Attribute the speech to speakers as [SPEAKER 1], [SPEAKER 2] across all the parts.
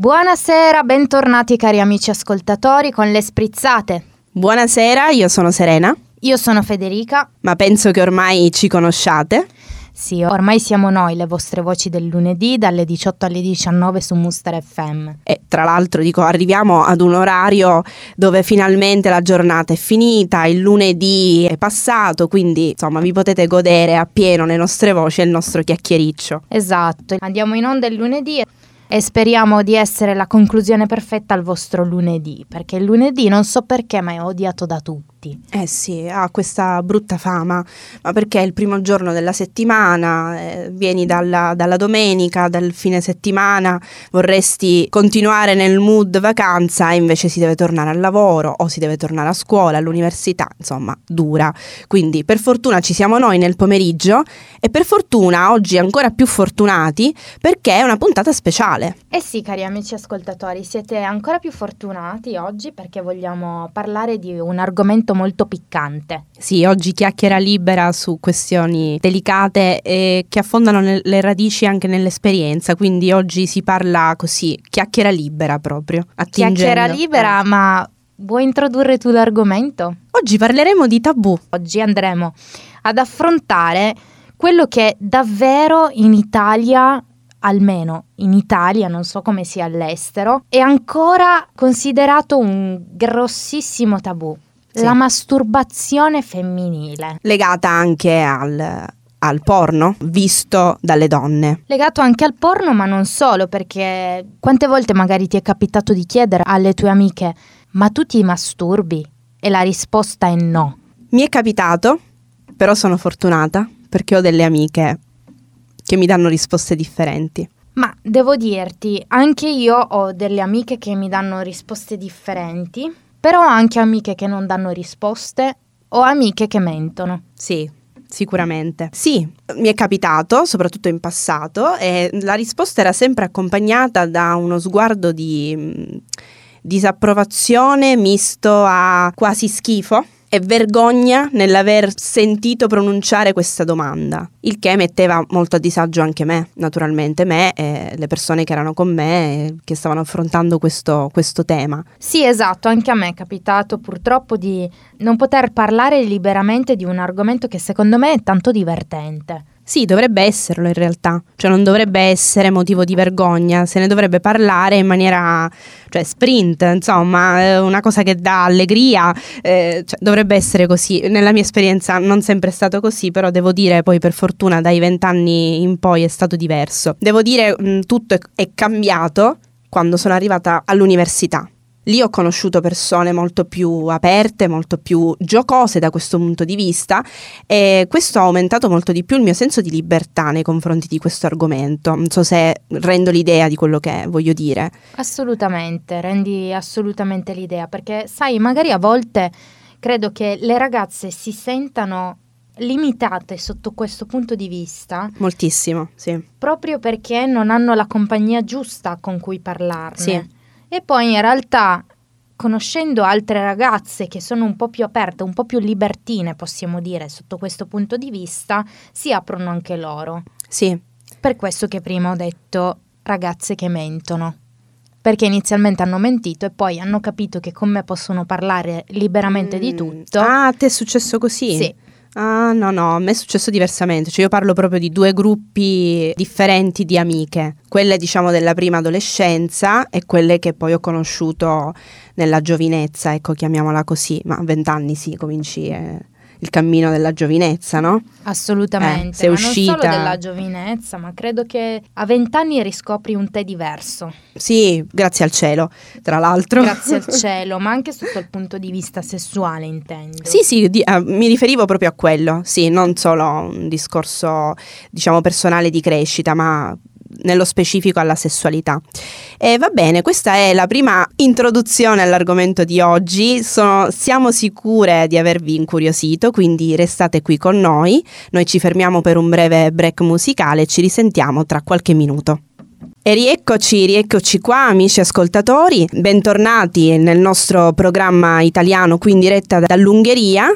[SPEAKER 1] Buonasera, bentornati cari amici ascoltatori con le sprizzate.
[SPEAKER 2] Buonasera, io sono Serena.
[SPEAKER 1] Io sono Federica.
[SPEAKER 2] Ma penso che ormai ci conosciate.
[SPEAKER 1] Sì, ormai siamo noi le vostre voci del lunedì dalle 18 alle 19 su Muster FM.
[SPEAKER 2] E tra l'altro dico, arriviamo ad un orario dove finalmente la giornata è finita, il lunedì è passato, quindi insomma vi potete godere appieno le nostre voci e il nostro chiacchiericcio.
[SPEAKER 1] Esatto, andiamo in onda il lunedì e speriamo di essere la conclusione perfetta al vostro lunedì, perché il lunedì non so perché ma è odiato da tutti tutti.
[SPEAKER 2] Eh sì, ha questa brutta fama, ma perché è il primo giorno della settimana, eh, vieni dalla, dalla, domenica, dal fine settimana, vorresti continuare nel mood vacanza e invece si deve tornare al lavoro o si deve tornare a scuola, all'università, insomma, dura. Quindi per fortuna ci siamo noi nel pomeriggio e per fortuna oggi ancora più fortunati perché è una puntata speciale.
[SPEAKER 1] Eh sì, cari amici ascoltatori, siete ancora più fortunati oggi perché vogliamo parlare di un argomento argomento molto piccante.
[SPEAKER 2] Sì, oggi chiacchiera libera su questioni delicate e che affondano le radici anche nell'esperienza, quindi oggi si parla così, chiacchiera libera proprio.
[SPEAKER 1] Attingendo. Chiacchiera libera, eh. ma vuoi introdurre tu l'argomento?
[SPEAKER 2] Oggi parleremo di tabù.
[SPEAKER 1] Oggi andremo ad affrontare quello che davvero in Italia almeno in Italia, non so come sia all'estero, è ancora considerato un grossissimo tabù sì. la masturbazione femminile.
[SPEAKER 2] Legata anche al, al porno visto dalle donne.
[SPEAKER 1] Legato anche al porno, ma non solo, perché quante volte magari ti è capitato di chiedere alle tue amiche: "Ma tu ti masturbi?" E la risposta è no.
[SPEAKER 2] Mi è capitato, però sono fortunata perché ho delle amiche che mi danno risposte differenti.
[SPEAKER 1] Ma devo dirti, anche io ho delle amiche che mi danno risposte differenti però ho anche amiche che non danno risposte o amiche che mentono.
[SPEAKER 2] Sì, sicuramente. Sì, mi è capitato, soprattutto in passato, e la risposta era sempre accompagnata da uno sguardo di mh, disapprovazione misto a quasi schifo e vergogna nell'aver sentito pronunciare questa domanda, il che metteva molto a disagio anche me, naturalmente me e le persone che erano con me che stavano affrontando questo, questo tema.
[SPEAKER 1] Sì, esatto, anche a me è capitato purtroppo di non poter parlare liberamente di un argomento che secondo me è tanto divertente.
[SPEAKER 2] Sì, dovrebbe esserlo in realtà, cioè non dovrebbe essere motivo di vergogna, se ne dovrebbe parlare in maniera, cioè sprint, insomma, una cosa che dà allegria, eh, cioè, dovrebbe essere così. Nella mia esperienza non sempre è stato così, però devo dire poi per fortuna dai vent'anni in poi è stato diverso. Devo dire mh, tutto è, è cambiato quando sono arrivata all'università Lì ho conosciuto persone molto più aperte, molto più giocose da questo punto di vista e questo ha aumentato molto di più il mio senso di libertà nei confronti di questo argomento. Non so se rendo l'idea di quello che voglio dire.
[SPEAKER 1] Assolutamente, rendi assolutamente l'idea perché sai, magari a volte credo che le ragazze si sentano limitate sotto questo punto di vista.
[SPEAKER 2] Moltissimo, sì.
[SPEAKER 1] Proprio perché non hanno la compagnia giusta con cui parlarne. Sì. E poi in realtà, conoscendo altre ragazze che sono un po' più aperte, un po' più libertine, possiamo dire, sotto questo punto di vista, si aprono anche loro.
[SPEAKER 2] Sì.
[SPEAKER 1] Per questo che prima ho detto ragazze che mentono. Perché inizialmente hanno mentito e poi hanno capito che con me possono parlare liberamente mm. di tutto.
[SPEAKER 2] Ah, te è successo così?
[SPEAKER 1] Sì.
[SPEAKER 2] Ah, no, no, a me è successo diversamente, cioè io parlo proprio di due gruppi differenti di amiche, quelle diciamo della prima adolescenza e quelle che poi ho conosciuto nella giovinezza, ecco chiamiamola così, ma vent'anni sì, cominci... Eh il cammino della giovinezza, no?
[SPEAKER 1] Assolutamente. Eh,
[SPEAKER 2] sei
[SPEAKER 1] ma
[SPEAKER 2] uscita.
[SPEAKER 1] Non solo della giovinezza, ma credo che a vent'anni riscopri un te diverso.
[SPEAKER 2] Sì, grazie al cielo, tra l'altro.
[SPEAKER 1] Grazie al cielo, ma anche sotto il punto di vista sessuale, intendo.
[SPEAKER 2] Sì, sì, di, uh, mi riferivo proprio a quello, sì, non solo un discorso, diciamo, personale di crescita, ma nello specifico alla sessualità. E va bene, questa è la prima introduzione all'argomento di oggi. Sono, siamo sicure di avervi incuriosito, quindi restate qui con noi. Noi ci fermiamo per un breve break musicale e ci risentiamo tra qualche minuto. E rieccoci, rieccoci qua amici ascoltatori, bentornati nel nostro programma italiano qui in diretta dall'Ungheria.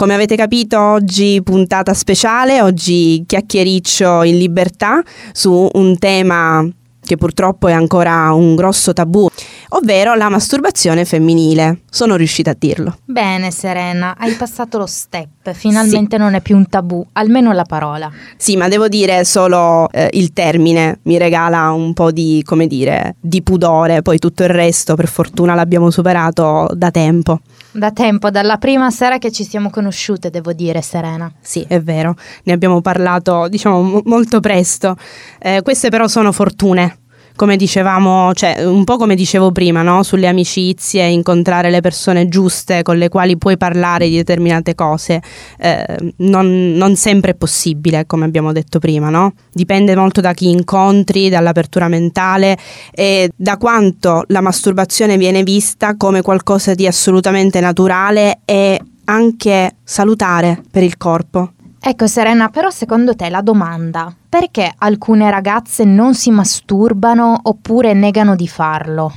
[SPEAKER 2] Come avete capito oggi puntata speciale, oggi chiacchiericcio in libertà su un tema che purtroppo è ancora un grosso tabù, ovvero la masturbazione femminile. Sono riuscita a dirlo.
[SPEAKER 1] Bene Serena, hai passato lo step, finalmente sì. non è più un tabù, almeno la parola.
[SPEAKER 2] Sì, ma devo dire solo eh, il termine mi regala un po' di, come dire, di pudore, poi tutto il resto per fortuna l'abbiamo superato da tempo.
[SPEAKER 1] Da tempo, dalla prima sera che ci siamo conosciute, devo dire, Serena.
[SPEAKER 2] Sì, è vero, ne abbiamo parlato, diciamo, m- molto presto. Eh, queste però sono fortune come dicevamo, cioè un po' come dicevo prima, no? sulle amicizie, incontrare le persone giuste con le quali puoi parlare di determinate cose, eh, non, non, sempre è possibile, come abbiamo detto prima, no? Dipende molto da chi incontri, dall'apertura mentale e da quanto la masturbazione viene vista come qualcosa di assolutamente naturale e anche salutare per il corpo.
[SPEAKER 1] Ecco Serena, però secondo te la domanda, perché alcune ragazze non si masturbano oppure negano di farlo?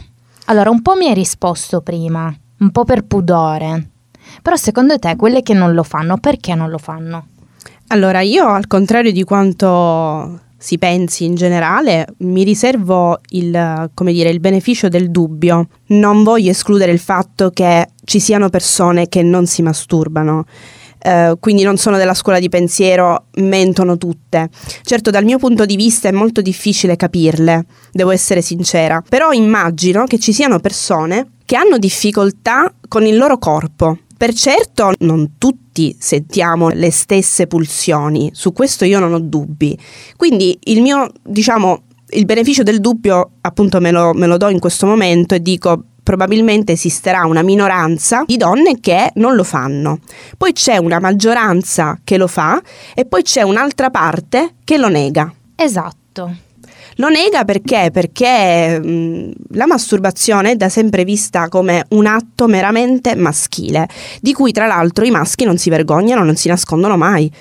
[SPEAKER 1] Allora, un po' mi hai risposto prima, un po' per pudore, però secondo te quelle che non lo fanno, perché non lo fanno?
[SPEAKER 2] Allora, io al contrario di quanto si pensi in generale, mi riservo il, dire, il beneficio del dubbio. Non voglio escludere il fatto che ci siano persone che non si masturbano eh, quindi non sono della scuola di pensiero, mentono tutte. Certo dal mio punto di vista è molto difficile capirle, devo essere sincera, però immagino che ci siano persone che hanno difficoltà con il loro corpo. Per certo non tutti sentiamo le stesse pulsioni, su questo io non ho dubbi. Quindi il mio, diciamo, il beneficio del dubbio appunto me lo, me lo do in questo momento e dico probabilmente esisterà una minoranza di donne che non lo fanno. Poi c'è una maggioranza che lo fa e poi c'è un'altra parte che lo nega.
[SPEAKER 1] Esatto.
[SPEAKER 2] Lo nega perché? Perché mh, la masturbazione è da sempre vista come un atto meramente maschile, di cui tra l'altro i maschi non si vergognano, non si nascondono mai.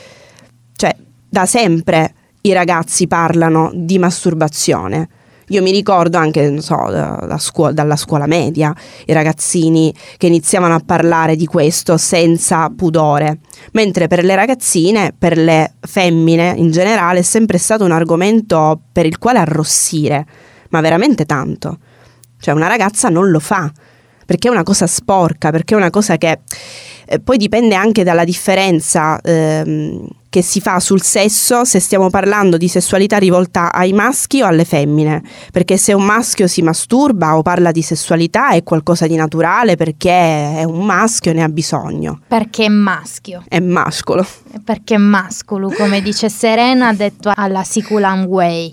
[SPEAKER 2] Cioè, da sempre i ragazzi parlano di masturbazione io mi ricordo anche, so, da scuola, dalla scuola media, i ragazzini che iniziavano a parlare di questo senza pudore, mentre per le ragazzine, per le femmine in generale, è sempre stato un argomento per il quale arrossire, ma veramente tanto. Cioè una ragazza non lo fa, perché è una cosa sporca, perché è una cosa che eh, poi dipende anche dalla differenza. Ehm, che si fa sul sesso se stiamo parlando di sessualità rivolta ai maschi o alle femmine, perché se un maschio si masturba o parla di sessualità è qualcosa di naturale perché è un maschio e ne ha bisogno.
[SPEAKER 1] Perché è maschio.
[SPEAKER 2] È mascolo.
[SPEAKER 1] Perché è mascolo, come dice Serena, detto alla Siculan Way.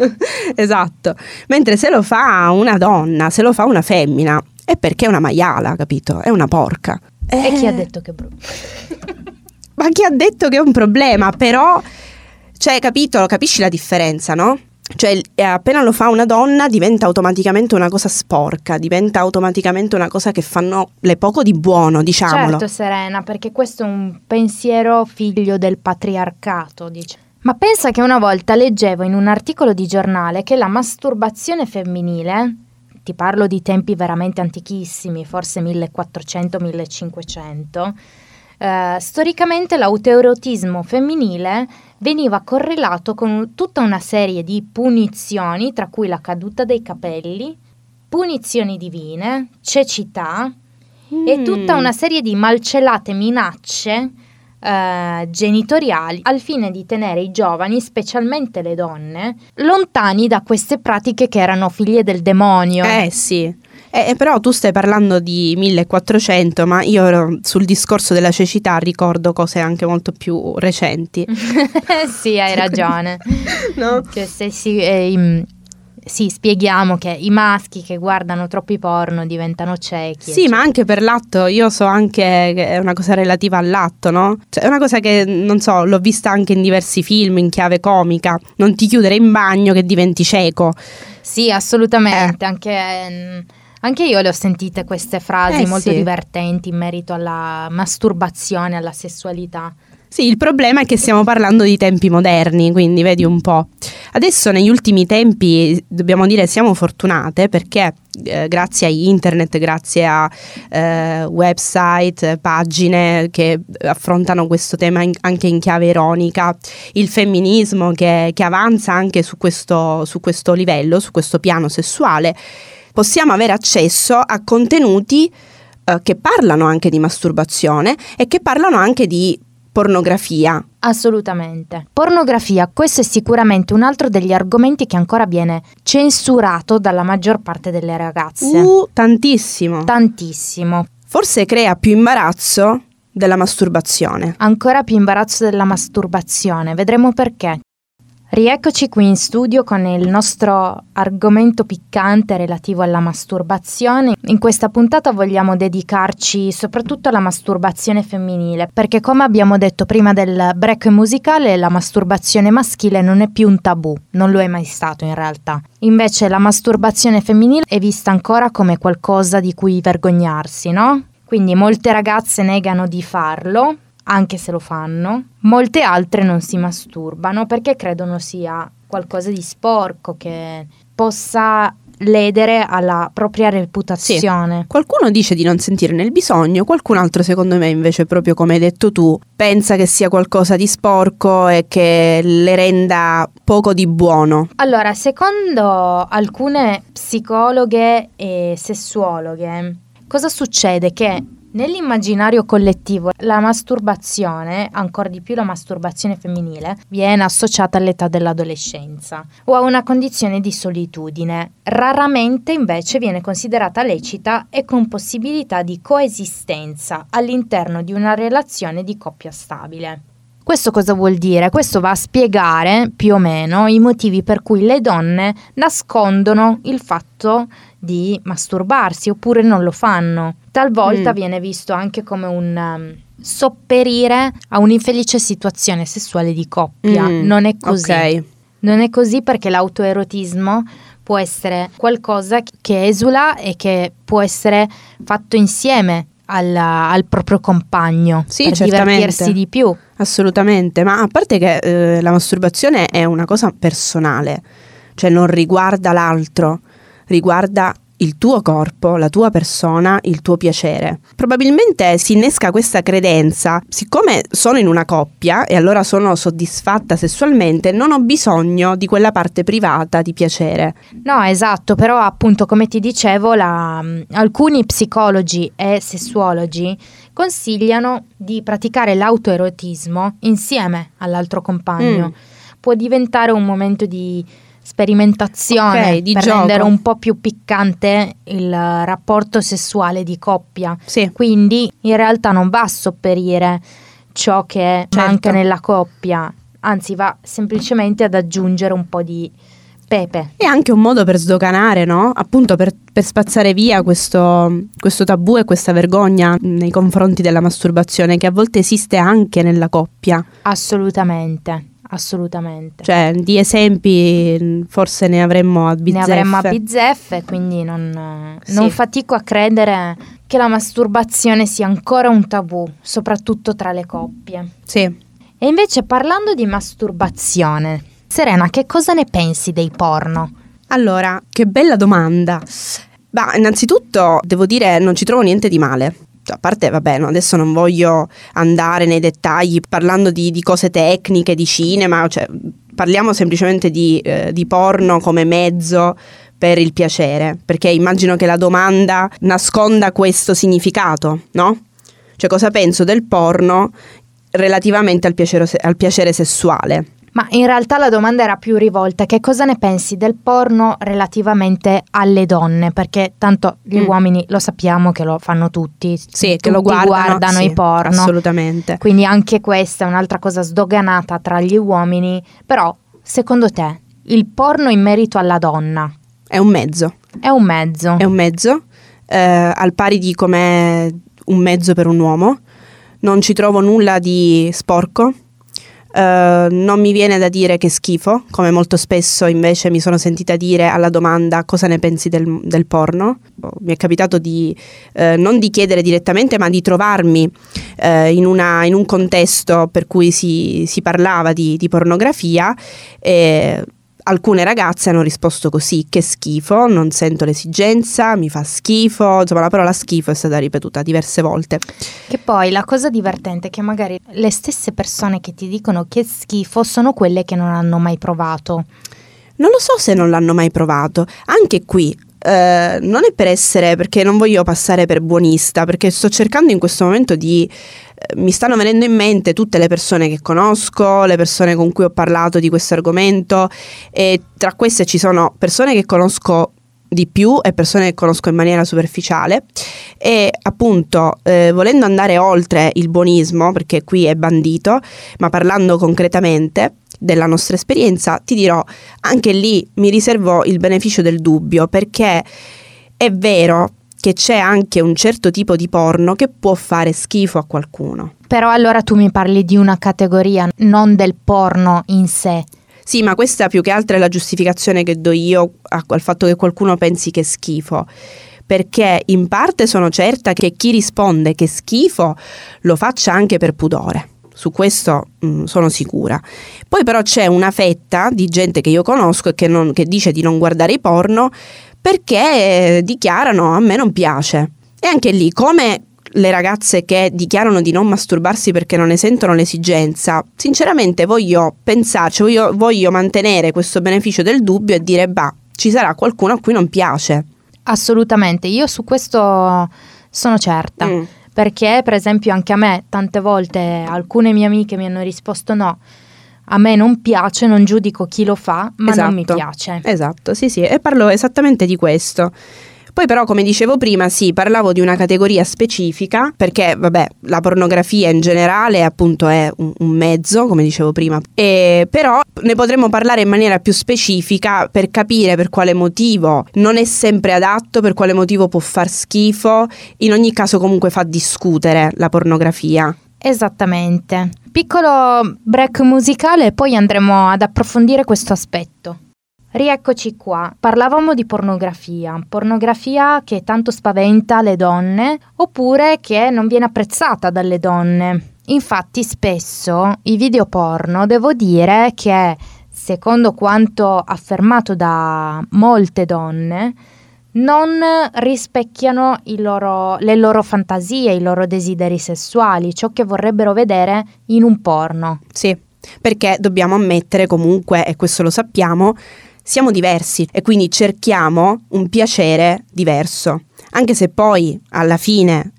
[SPEAKER 2] esatto. Mentre se lo fa una donna, se lo fa una femmina, è perché è una maiala, capito? È una porca.
[SPEAKER 1] E chi ha eh. detto che è brutto?
[SPEAKER 2] ma chi ha detto che è un problema? Però, cioè, capito, capisci la differenza, no? Cioè, appena lo fa una donna diventa automaticamente una cosa sporca, diventa automaticamente una cosa che fanno le poco di buono, diciamolo.
[SPEAKER 1] Certo, Serena, perché questo è un pensiero figlio del patriarcato, dice. Ma pensa che una volta leggevo in un articolo di giornale che la masturbazione femminile, ti parlo di tempi veramente antichissimi, forse 1400-1500, eh, storicamente l'autoerotismo femminile veniva correlato con tutta una serie di punizioni, tra cui la caduta dei capelli, punizioni divine, cecità mm. e tutta una serie di malcelate minacce eh, genitoriali al fine di tenere i giovani, specialmente le donne, lontani da queste pratiche che erano figlie del demonio.
[SPEAKER 2] Eh sì. Eh, eh, però tu stai parlando di 1400, ma io sul discorso della cecità ricordo cose anche molto più recenti.
[SPEAKER 1] sì, hai ragione. no? Che se si, eh, sì, spieghiamo che i maschi che guardano troppi porno diventano ciechi.
[SPEAKER 2] Sì, ma anche per l'atto, io so anche che è una cosa relativa all'atto, no? Cioè, è una cosa che, non so, l'ho vista anche in diversi film in chiave comica. Non ti chiudere in bagno che diventi cieco.
[SPEAKER 1] Sì, assolutamente, eh. anche... Mm, anche io le ho sentite queste frasi eh, molto sì. divertenti in merito alla masturbazione, alla sessualità.
[SPEAKER 2] Sì, il problema è che stiamo parlando di tempi moderni, quindi vedi un po'. Adesso negli ultimi tempi dobbiamo dire siamo fortunate perché eh, grazie a internet, grazie a eh, website, pagine che affrontano questo tema in, anche in chiave ironica, il femminismo che, che avanza anche su questo, su questo livello, su questo piano sessuale, possiamo avere accesso a contenuti eh, che parlano anche di masturbazione e che parlano anche di pornografia.
[SPEAKER 1] Assolutamente. Pornografia, questo è sicuramente un altro degli argomenti che ancora viene censurato dalla maggior parte delle ragazze.
[SPEAKER 2] Uh, tantissimo.
[SPEAKER 1] Tantissimo.
[SPEAKER 2] Forse crea più imbarazzo della masturbazione.
[SPEAKER 1] Ancora più imbarazzo della masturbazione, vedremo perché. Rieccoci qui in studio con il nostro argomento piccante relativo alla masturbazione. In questa puntata vogliamo dedicarci soprattutto alla masturbazione femminile, perché come abbiamo detto prima del break musicale, la masturbazione maschile non è più un tabù, non lo è mai stato in realtà. Invece la masturbazione femminile è vista ancora come qualcosa di cui vergognarsi, no? Quindi molte ragazze negano di farlo, anche se lo fanno. Molte altre non si masturbano perché credono sia qualcosa di sporco che possa ledere alla propria reputazione.
[SPEAKER 2] Sì. Qualcuno dice di non sentirne il bisogno, qualcun altro secondo me invece proprio come hai detto tu pensa che sia qualcosa di sporco e che le renda poco di buono.
[SPEAKER 1] Allora, secondo alcune psicologhe e sessuologhe, cosa succede? Che Nell'immaginario collettivo la masturbazione, ancora di più la masturbazione femminile, viene associata all'età dell'adolescenza o a una condizione di solitudine. Raramente invece viene considerata lecita e con possibilità di coesistenza all'interno di una relazione di coppia stabile. Questo cosa vuol dire? Questo va a spiegare più o meno i motivi per cui le donne nascondono il fatto di masturbarsi oppure non lo fanno. Talvolta mm. viene visto anche come un um, sopperire a un'infelice situazione sessuale di coppia. Mm. Non è così. Okay. Non è così perché l'autoerotismo può essere qualcosa che esula e che può essere fatto insieme al, al proprio compagno
[SPEAKER 2] sì,
[SPEAKER 1] per
[SPEAKER 2] certamente.
[SPEAKER 1] divertirsi di più.
[SPEAKER 2] Assolutamente, ma a parte che eh, la masturbazione è una cosa personale, cioè non riguarda l'altro riguarda il tuo corpo, la tua persona, il tuo piacere. Probabilmente si innesca questa credenza, siccome sono in una coppia e allora sono soddisfatta sessualmente, non ho bisogno di quella parte privata di piacere.
[SPEAKER 1] No, esatto, però appunto come ti dicevo, la, alcuni psicologi e sessuologi consigliano di praticare l'autoerotismo insieme all'altro compagno. Mm. Può diventare un momento di sperimentazione okay, di per gioco. rendere un po' più piccante il rapporto sessuale di coppia.
[SPEAKER 2] Sì.
[SPEAKER 1] Quindi in realtà non va a sopperire ciò che certo. manca nella coppia, anzi va semplicemente ad aggiungere un po' di pepe.
[SPEAKER 2] È anche un modo per sdoganare, no? Appunto per, per spazzare via questo, questo tabù e questa vergogna nei confronti della masturbazione che a volte esiste anche nella coppia.
[SPEAKER 1] Assolutamente. Assolutamente.
[SPEAKER 2] Cioè, di esempi forse ne avremmo a bizzeffe.
[SPEAKER 1] Ne avremmo a bizzeffe, quindi non, sì. non fatico a credere che la masturbazione sia ancora un tabù, soprattutto tra le coppie.
[SPEAKER 2] Sì.
[SPEAKER 1] E invece parlando di masturbazione, Serena, che cosa ne pensi dei porno?
[SPEAKER 2] Allora, che bella domanda. Beh, innanzitutto devo dire non ci trovo niente di male a parte, vabbè, no, adesso non voglio andare nei dettagli parlando di, di cose tecniche, di cinema, cioè, parliamo semplicemente di, eh, di porno come mezzo per il piacere, perché immagino che la domanda nasconda questo significato, no? Cioè cosa penso del porno relativamente al piacere, al piacere sessuale.
[SPEAKER 1] Ma in realtà la domanda era più rivolta, che cosa ne pensi del porno relativamente alle donne? Perché tanto gli mm. uomini lo sappiamo che lo fanno tutti,
[SPEAKER 2] sì,
[SPEAKER 1] tutti
[SPEAKER 2] che lo guardano,
[SPEAKER 1] guardano
[SPEAKER 2] sì,
[SPEAKER 1] i porno.
[SPEAKER 2] Assolutamente.
[SPEAKER 1] Quindi anche questa è un'altra cosa sdoganata tra gli uomini, però secondo te il porno in merito alla donna?
[SPEAKER 2] È un mezzo.
[SPEAKER 1] È un mezzo.
[SPEAKER 2] È un mezzo, eh, al pari di com'è un mezzo per un uomo. Non ci trovo nulla di sporco Uh, non mi viene da dire che schifo, come molto spesso invece mi sono sentita dire alla domanda cosa ne pensi del, del porno. Mi è capitato di uh, non di chiedere direttamente, ma di trovarmi uh, in, una, in, un contesto per cui si, si parlava di, di pornografia. E, alcune ragazze hanno risposto così, che schifo, non sento l'esigenza, mi fa schifo, insomma la parola schifo è stata ripetuta diverse volte.
[SPEAKER 1] Che poi la cosa divertente è che magari le stesse persone che ti dicono che schifo sono quelle che non hanno mai provato.
[SPEAKER 2] Non lo so se non l'hanno mai provato, anche qui Uh, non è per essere, perché non voglio passare per buonista, perché sto cercando in questo momento di mi stanno venendo in mente tutte le persone che conosco, le persone con cui ho parlato di questo argomento e tra queste ci sono persone che conosco di più e persone che conosco in maniera superficiale. E appunto eh, volendo andare oltre il buonismo perché qui è bandito ma parlando concretamente della nostra esperienza ti dirò anche lì mi riservo il beneficio del dubbio perché è vero che c'è anche un certo tipo di porno che può fare schifo a qualcuno.
[SPEAKER 1] Però allora tu mi parli di una categoria, non del porno in sé.
[SPEAKER 2] Sì, ma questa più che altro è la giustificazione che do io al fatto che qualcuno pensi che è schifo. Perché in parte sono certa che chi risponde che è schifo lo faccia anche per pudore. Su questo mh, mm, sono sicura. Poi però c'è una fetta di gente che io conosco e che, non, che dice di non guardare i porno perché dichiarano a me non piace. E anche lì, come le ragazze che dichiarano di non masturbarsi perché non ne sentono l'esigenza, sinceramente voglio pensarci, voglio, voglio mantenere questo beneficio del dubbio e dire, bah, ci sarà qualcuno a cui non piace.
[SPEAKER 1] Assolutamente, io su questo sono certa. Mm. Perché, per esempio, anche a me tante volte alcune mie amiche mi hanno risposto no a me non piace, non giudico chi lo fa, ma esatto, non mi esatto. piace.
[SPEAKER 2] Esatto, sì, sì, e parlo esattamente di questo. Poi però, come dicevo prima, sì, parlavo di una categoria specifica, perché, vabbè, la pornografia in generale appunto è un, un mezzo, come dicevo prima, e, però ne potremmo parlare in maniera più specifica per capire per quale motivo non è sempre adatto, per quale motivo può far schifo, in ogni caso comunque fa discutere la pornografia.
[SPEAKER 1] Esattamente. Piccolo break musicale e poi andremo ad approfondire questo aspetto. Rieccoci qua, parlavamo di pornografia, pornografia che tanto spaventa le donne oppure che non viene apprezzata dalle donne. Infatti spesso i video porno devo dire che, secondo quanto affermato da molte donne, non rispecchiano loro, le loro fantasie, i loro desideri sessuali, ciò che vorrebbero vedere in un porno.
[SPEAKER 2] Sì, perché dobbiamo ammettere comunque, e questo lo sappiamo, siamo diversi e quindi cerchiamo un piacere diverso. Anche se poi alla fine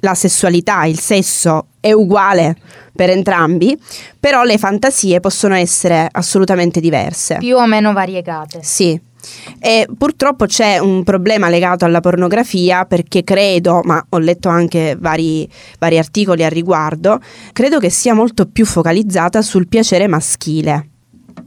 [SPEAKER 2] la sessualità, il sesso è uguale per entrambi, però le fantasie possono essere assolutamente diverse.
[SPEAKER 1] Più o meno variegate.
[SPEAKER 2] Sì, e purtroppo c'è un problema legato alla pornografia perché credo, ma ho letto anche vari, vari articoli al riguardo, credo che sia molto più focalizzata sul piacere maschile.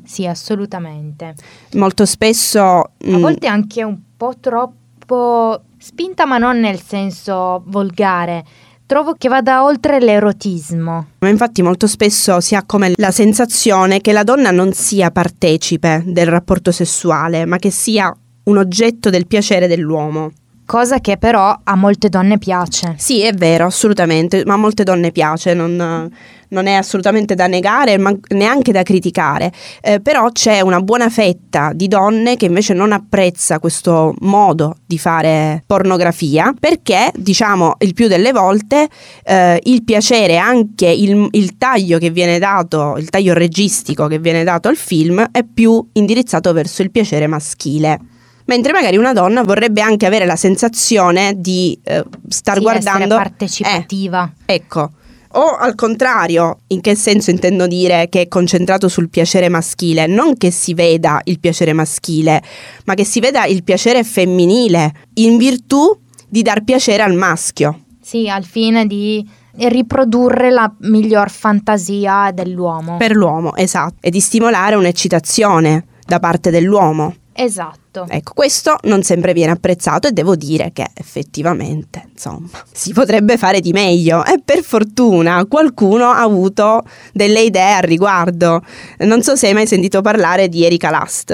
[SPEAKER 1] Sì, assolutamente.
[SPEAKER 2] Molto spesso...
[SPEAKER 1] A mm, volte anche un po' troppo spinta, ma non nel senso volgare trovo che vada oltre l'erotismo.
[SPEAKER 2] Ma infatti molto spesso si ha come la sensazione che la donna non sia partecipe del rapporto sessuale, ma che sia un oggetto del piacere dell'uomo
[SPEAKER 1] cosa che però a molte donne piace.
[SPEAKER 2] Sì, è vero, assolutamente, ma a molte donne piace, non, non è assolutamente da negare, ma neanche da criticare, eh, però c'è una buona fetta di donne che invece non apprezza questo modo di fare pornografia perché, diciamo, il più delle volte eh, il piacere, anche il, il taglio che viene dato, il taglio registico che viene dato al film è più indirizzato verso il piacere maschile mentre magari una donna vorrebbe anche avere la sensazione di eh, star
[SPEAKER 1] sì,
[SPEAKER 2] guardando
[SPEAKER 1] partecipativa.
[SPEAKER 2] Eh, ecco. O al contrario, in che senso intendo dire che è concentrato sul piacere maschile? Non che si veda il piacere maschile, ma che si veda il piacere femminile, in virtù di dar piacere al maschio.
[SPEAKER 1] Sì, al fine di riprodurre la miglior fantasia dell'uomo.
[SPEAKER 2] Per l'uomo, esatto, e di stimolare un'eccitazione da parte dell'uomo.
[SPEAKER 1] Esatto.
[SPEAKER 2] Ecco, questo non sempre viene apprezzato e devo dire che effettivamente, insomma, si potrebbe fare di meglio e per fortuna qualcuno ha avuto delle idee al riguardo. Non so se hai mai sentito parlare di Erika Last.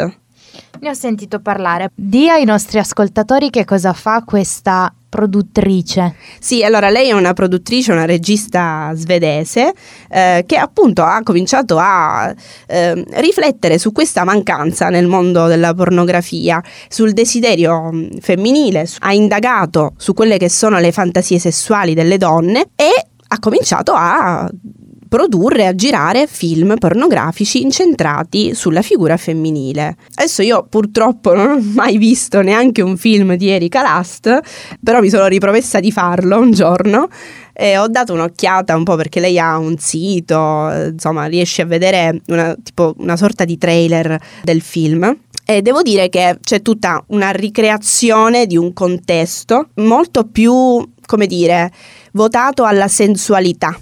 [SPEAKER 1] Ne ho sentito parlare. Dì ai nostri ascoltatori che cosa fa questa produttrice.
[SPEAKER 2] Sì, allora lei è una produttrice, una regista svedese eh, che appunto ha cominciato a eh, riflettere su questa mancanza nel mondo della pornografia, sul desiderio mm, femminile, ha indagato su quelle che sono le fantasie sessuali delle donne e ha cominciato a produrre e girare film pornografici incentrati sulla figura femminile. Adesso io purtroppo non ho mai visto neanche un film di Erika Last, però mi sono ripromessa di farlo un giorno e ho dato un'occhiata un po' perché lei ha un sito, insomma riesce a vedere una, tipo una sorta di trailer del film e devo dire che c'è tutta una ricreazione di un contesto molto più, come dire, votato alla sensualità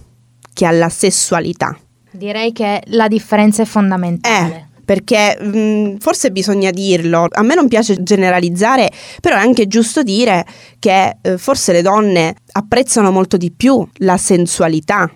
[SPEAKER 2] che alla sessualità.
[SPEAKER 1] Direi che la differenza è fondamentale.
[SPEAKER 2] Eh, perché mh, mm, forse bisogna dirlo, a me non piace generalizzare, però è anche giusto dire che eh, forse le donne apprezzano molto di più la sensualità,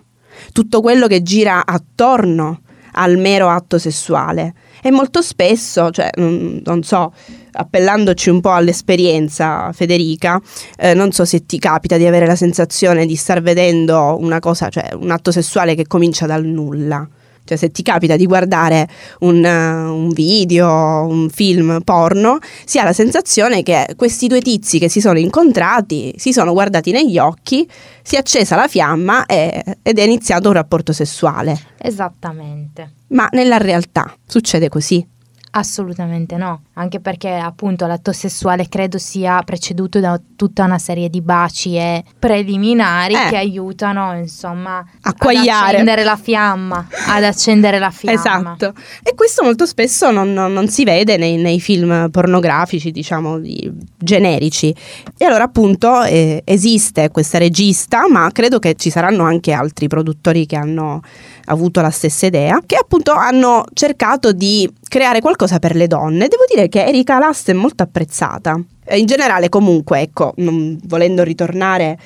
[SPEAKER 2] tutto quello che gira attorno al mero atto sessuale. E molto spesso, cioè, non, non so, appellandoci un po' all'esperienza, Federica, eh, non so se ti capita di avere la sensazione di star vedendo una cosa, cioè un atto sessuale che comincia dal nulla. Cioè, se ti capita di guardare un, uh, un, video, un film porno, si ha la sensazione che questi due tizi che si sono incontrati, si sono guardati negli occhi, si è accesa la fiamma e, ed è iniziato un rapporto sessuale.
[SPEAKER 1] Esattamente.
[SPEAKER 2] Ma nella realtà succede così.
[SPEAKER 1] Assolutamente no, anche perché appunto l'atto sessuale credo sia preceduto da tutta una serie di baci e preliminari eh. che aiutano insomma
[SPEAKER 2] a ad
[SPEAKER 1] accendere la fiamma, ad accendere la fiamma.
[SPEAKER 2] Esatto, e questo molto spesso non, non, non si vede nei, nei, film pornografici, diciamo, di, generici. E allora appunto eh, esiste questa regista, ma credo che ci saranno anche altri produttori che hanno avuto la stessa idea, che appunto hanno cercato di creare qualcosa per le donne. Devo dire che Erika Last è molto apprezzata. In generale comunque, ecco, non volendo ritornare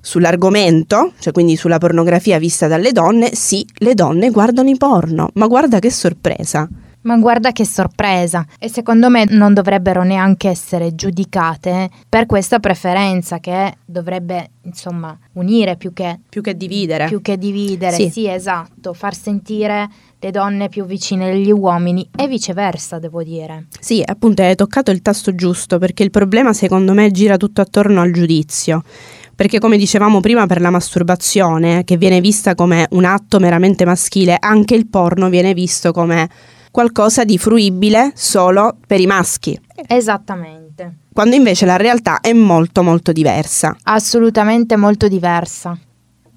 [SPEAKER 2] sull'argomento, cioè quindi sulla pornografia vista dalle donne, sì, le donne guardano i porno, ma guarda che sorpresa.
[SPEAKER 1] Ma guarda che sorpresa! E secondo me non dovrebbero neanche essere giudicate per questa preferenza che dovrebbe, insomma, unire più che,
[SPEAKER 2] più che dividere.
[SPEAKER 1] Più che dividere, sì. sì, esatto, far sentire le donne più vicine agli uomini e viceversa, devo dire.
[SPEAKER 2] Sì, appunto hai toccato il tasto giusto perché il problema secondo me gira tutto attorno al giudizio perché come dicevamo prima per la masturbazione, che viene vista come un atto meramente maschile, anche il porno viene visto come qualcosa di fruibile solo per i maschi.
[SPEAKER 1] Esattamente.
[SPEAKER 2] Quando invece la realtà è molto molto diversa.
[SPEAKER 1] Assolutamente molto diversa.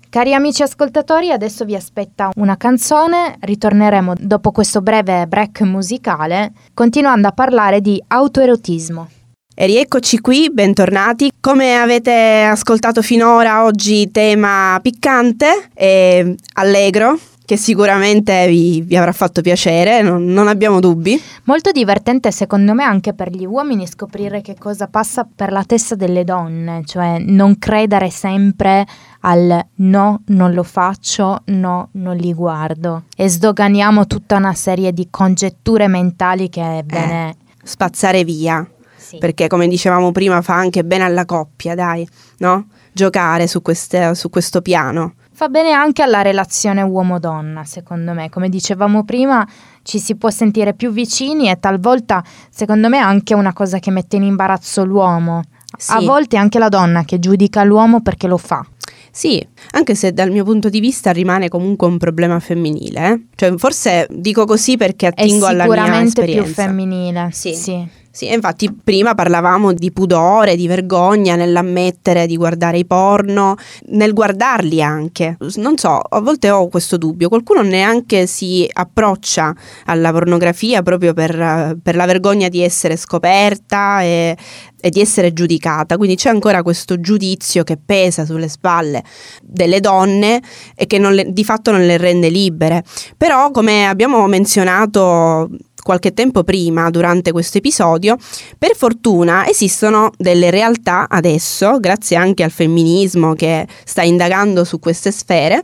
[SPEAKER 1] Cari amici ascoltatori, adesso vi aspetta una canzone, ritorneremo dopo questo breve break musicale, continuando a parlare di autoerotismo.
[SPEAKER 2] E rieccoci qui, bentornati. Come avete ascoltato finora, oggi tema piccante e allegro, che sicuramente vi, vi, avrà fatto piacere, non, non, abbiamo dubbi.
[SPEAKER 1] Molto divertente secondo me anche per gli uomini scoprire che cosa passa per la testa delle donne, cioè non credere sempre al no, non lo faccio, no, non li guardo e sdoganiamo tutta una serie di congetture mentali che è bene
[SPEAKER 2] eh, spazzare via. Sì. Perché come dicevamo prima fa anche bene alla coppia, dai, no? Giocare su, queste, su questo piano.
[SPEAKER 1] Fa bene anche alla relazione uomo-donna, secondo me. Come dicevamo prima, ci si può sentire più vicini e talvolta, secondo me, è anche una cosa che mette in imbarazzo l'uomo. Sì. A volte anche la donna che giudica l'uomo perché lo fa.
[SPEAKER 2] Sì, anche se dal mio punto di vista rimane comunque un problema femminile. Eh? Cioè, forse dico così perché attingo alla mia esperienza.
[SPEAKER 1] È sicuramente più femminile. Sì. sì.
[SPEAKER 2] Sì, infatti prima parlavamo di pudore, di vergogna nell'ammettere di guardare i porno, nel guardarli anche. Non so, a volte ho questo dubbio, qualcuno neanche si approccia alla pornografia proprio per, per la vergogna di essere scoperta e, e di essere giudicata, quindi c'è ancora questo giudizio che pesa sulle spalle delle donne e che le, di fatto non le rende libere. Però come abbiamo menzionato qualche tempo prima, durante questo episodio, per fortuna esistono delle realtà adesso, grazie anche al femminismo che sta indagando su queste sfere,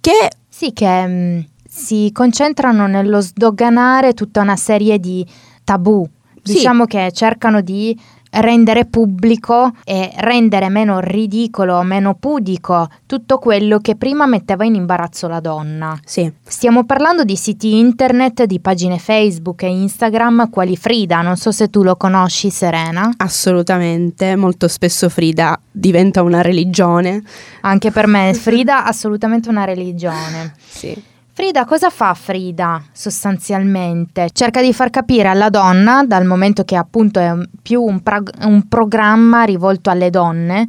[SPEAKER 2] che...
[SPEAKER 1] Sì, che mh, mm, si concentrano nello sdoganare tutta una serie di tabù. Diciamo sì. che cercano di rendere pubblico e rendere meno ridicolo, meno pudico tutto quello che prima metteva in imbarazzo la donna.
[SPEAKER 2] Sì.
[SPEAKER 1] Stiamo parlando di siti internet, di pagine Facebook e Instagram quali Frida, non so se tu lo conosci Serena.
[SPEAKER 2] Assolutamente, molto spesso Frida diventa una religione.
[SPEAKER 1] Anche per me Frida assolutamente una religione.
[SPEAKER 2] sì.
[SPEAKER 1] Frida cosa fa Frida sostanzialmente? Cerca di far capire alla donna, dal momento che appunto è più un, pra- un programma rivolto alle donne,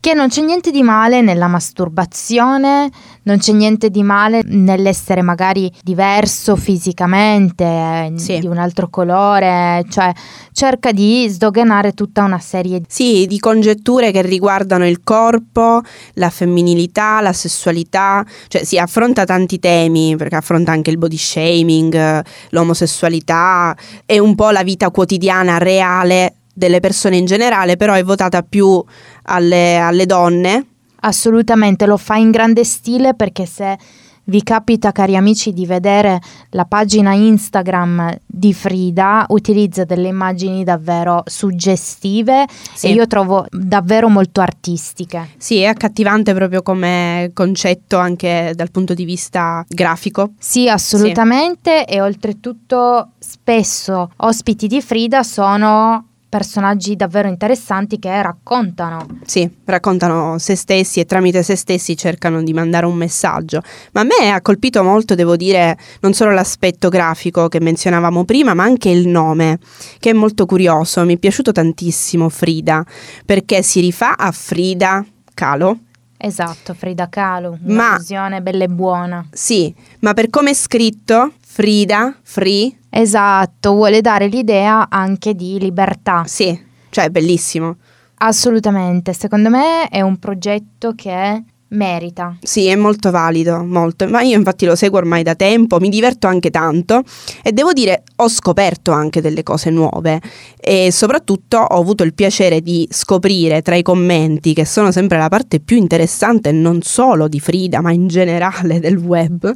[SPEAKER 1] che non c'è niente di male nella masturbazione, non c'è niente di male nell'essere magari diverso fisicamente, sì. di un altro colore, cioè cerca di sdoganare tutta una serie
[SPEAKER 2] di... Sì, di congetture che riguardano il corpo, la femminilità, la sessualità, cioè si affronta tanti temi, perché affronta anche il body shaming, l'omosessualità e un po' la vita quotidiana reale delle persone in generale, però è votata più alle, alle donne.
[SPEAKER 1] Assolutamente, lo fa in grande stile perché se vi capita, cari amici, di vedere la pagina Instagram di Frida, utilizza delle immagini davvero suggestive sì. e io trovo davvero molto artistiche.
[SPEAKER 2] Sì, è accattivante proprio come concetto anche dal punto di vista grafico.
[SPEAKER 1] Sì, assolutamente sì. e oltretutto spesso ospiti di Frida sono personaggi davvero interessanti che raccontano.
[SPEAKER 2] Sì, raccontano se stessi e tramite se stessi cercano di mandare un messaggio. Ma a me ha colpito molto, devo dire, non solo l'aspetto grafico che menzionavamo prima, ma anche il nome, che è molto curioso. Mi è piaciuto tantissimo Frida, perché si rifà a Frida Kahlo.
[SPEAKER 1] Esatto, Frida Kahlo, una visione bella e buona.
[SPEAKER 2] Sì, ma per come è scritto, Frida, Free,
[SPEAKER 1] Esatto, vuole dare l'idea anche di libertà.
[SPEAKER 2] Sì, cioè è bellissimo.
[SPEAKER 1] Assolutamente, secondo me è un progetto che merita.
[SPEAKER 2] Sì, è molto valido, molto. Ma io infatti lo seguo ormai da tempo, mi diverto anche tanto e devo dire ho scoperto anche delle cose nuove e soprattutto ho avuto il piacere di scoprire tra i commenti, che sono sempre la parte più interessante non solo di Frida, ma in generale del web,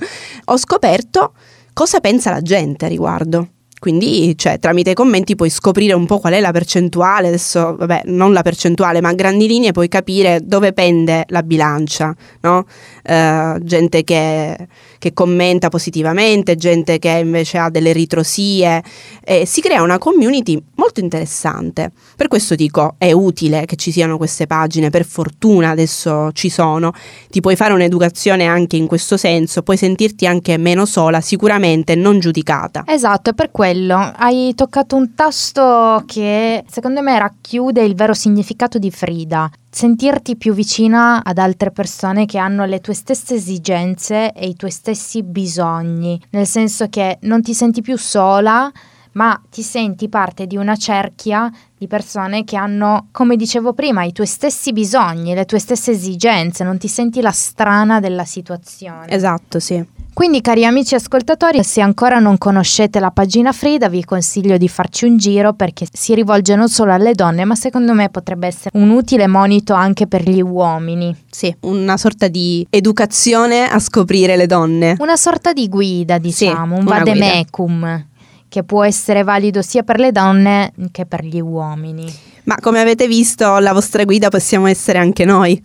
[SPEAKER 2] ho scoperto cosa pensa la gente a riguardo. Quindi, cioè, tramite i commenti puoi scoprire un po' qual è la percentuale, adesso, vabbè, non la percentuale, ma a grandi linee puoi capire dove pende la bilancia, no? Uh, gente che, che, commenta positivamente, gente che invece ha delle ritrosie, e si crea una community molto interessante. Per questo dico, è utile che ci siano queste pagine, per fortuna adesso ci sono, ti puoi fare un'educazione anche in questo senso, puoi sentirti anche meno sola, sicuramente non giudicata.
[SPEAKER 1] Esatto, è per quello quello, hai toccato un tasto che secondo me racchiude il vero significato di Frida. Sentirti più vicina ad altre persone che hanno le tue stesse esigenze e i tuoi stessi bisogni, nel senso che non ti senti più sola, ma ti senti parte di una cerchia di persone che hanno, come dicevo prima, i tuoi stessi bisogni, le tue stesse esigenze, non ti senti la strana della situazione.
[SPEAKER 2] Esatto, sì.
[SPEAKER 1] Quindi cari amici ascoltatori, se ancora non conoscete la pagina Frida, vi consiglio di farci un giro perché si rivolge non solo alle donne, ma secondo me potrebbe essere un utile monito anche per gli uomini.
[SPEAKER 2] Sì, una sorta di educazione a scoprire le donne.
[SPEAKER 1] Una sorta di guida, diciamo, sì, un vademecum. Guida che può essere valido sia per le donne che per gli uomini.
[SPEAKER 2] Ma come avete visto, la vostra guida possiamo essere anche noi.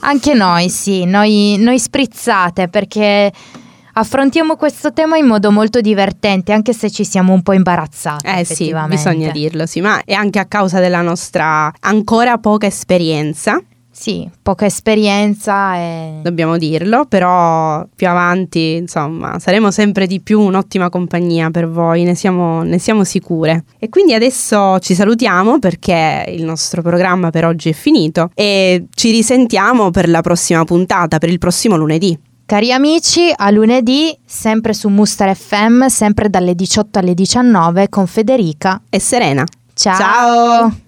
[SPEAKER 1] Anche noi, sì, noi, noi sprizzate perché affrontiamo questo tema in modo molto divertente, anche se ci siamo un po' imbarazzati.
[SPEAKER 2] Eh sì, bisogna dirlo, sì, ma è anche a causa della nostra ancora poca esperienza.
[SPEAKER 1] Sì, poca esperienza e...
[SPEAKER 2] Dobbiamo dirlo, però più avanti, insomma, saremo sempre di più un'ottima compagnia per voi, ne siamo, ne siamo sicure. E quindi adesso ci salutiamo perché il nostro programma per oggi è finito e ci risentiamo per la prossima puntata, per il prossimo lunedì.
[SPEAKER 1] Cari amici, a lunedì, sempre su Muster FM, sempre dalle 18 alle 19 con Federica
[SPEAKER 2] e Serena.
[SPEAKER 1] Ciao! Ciao.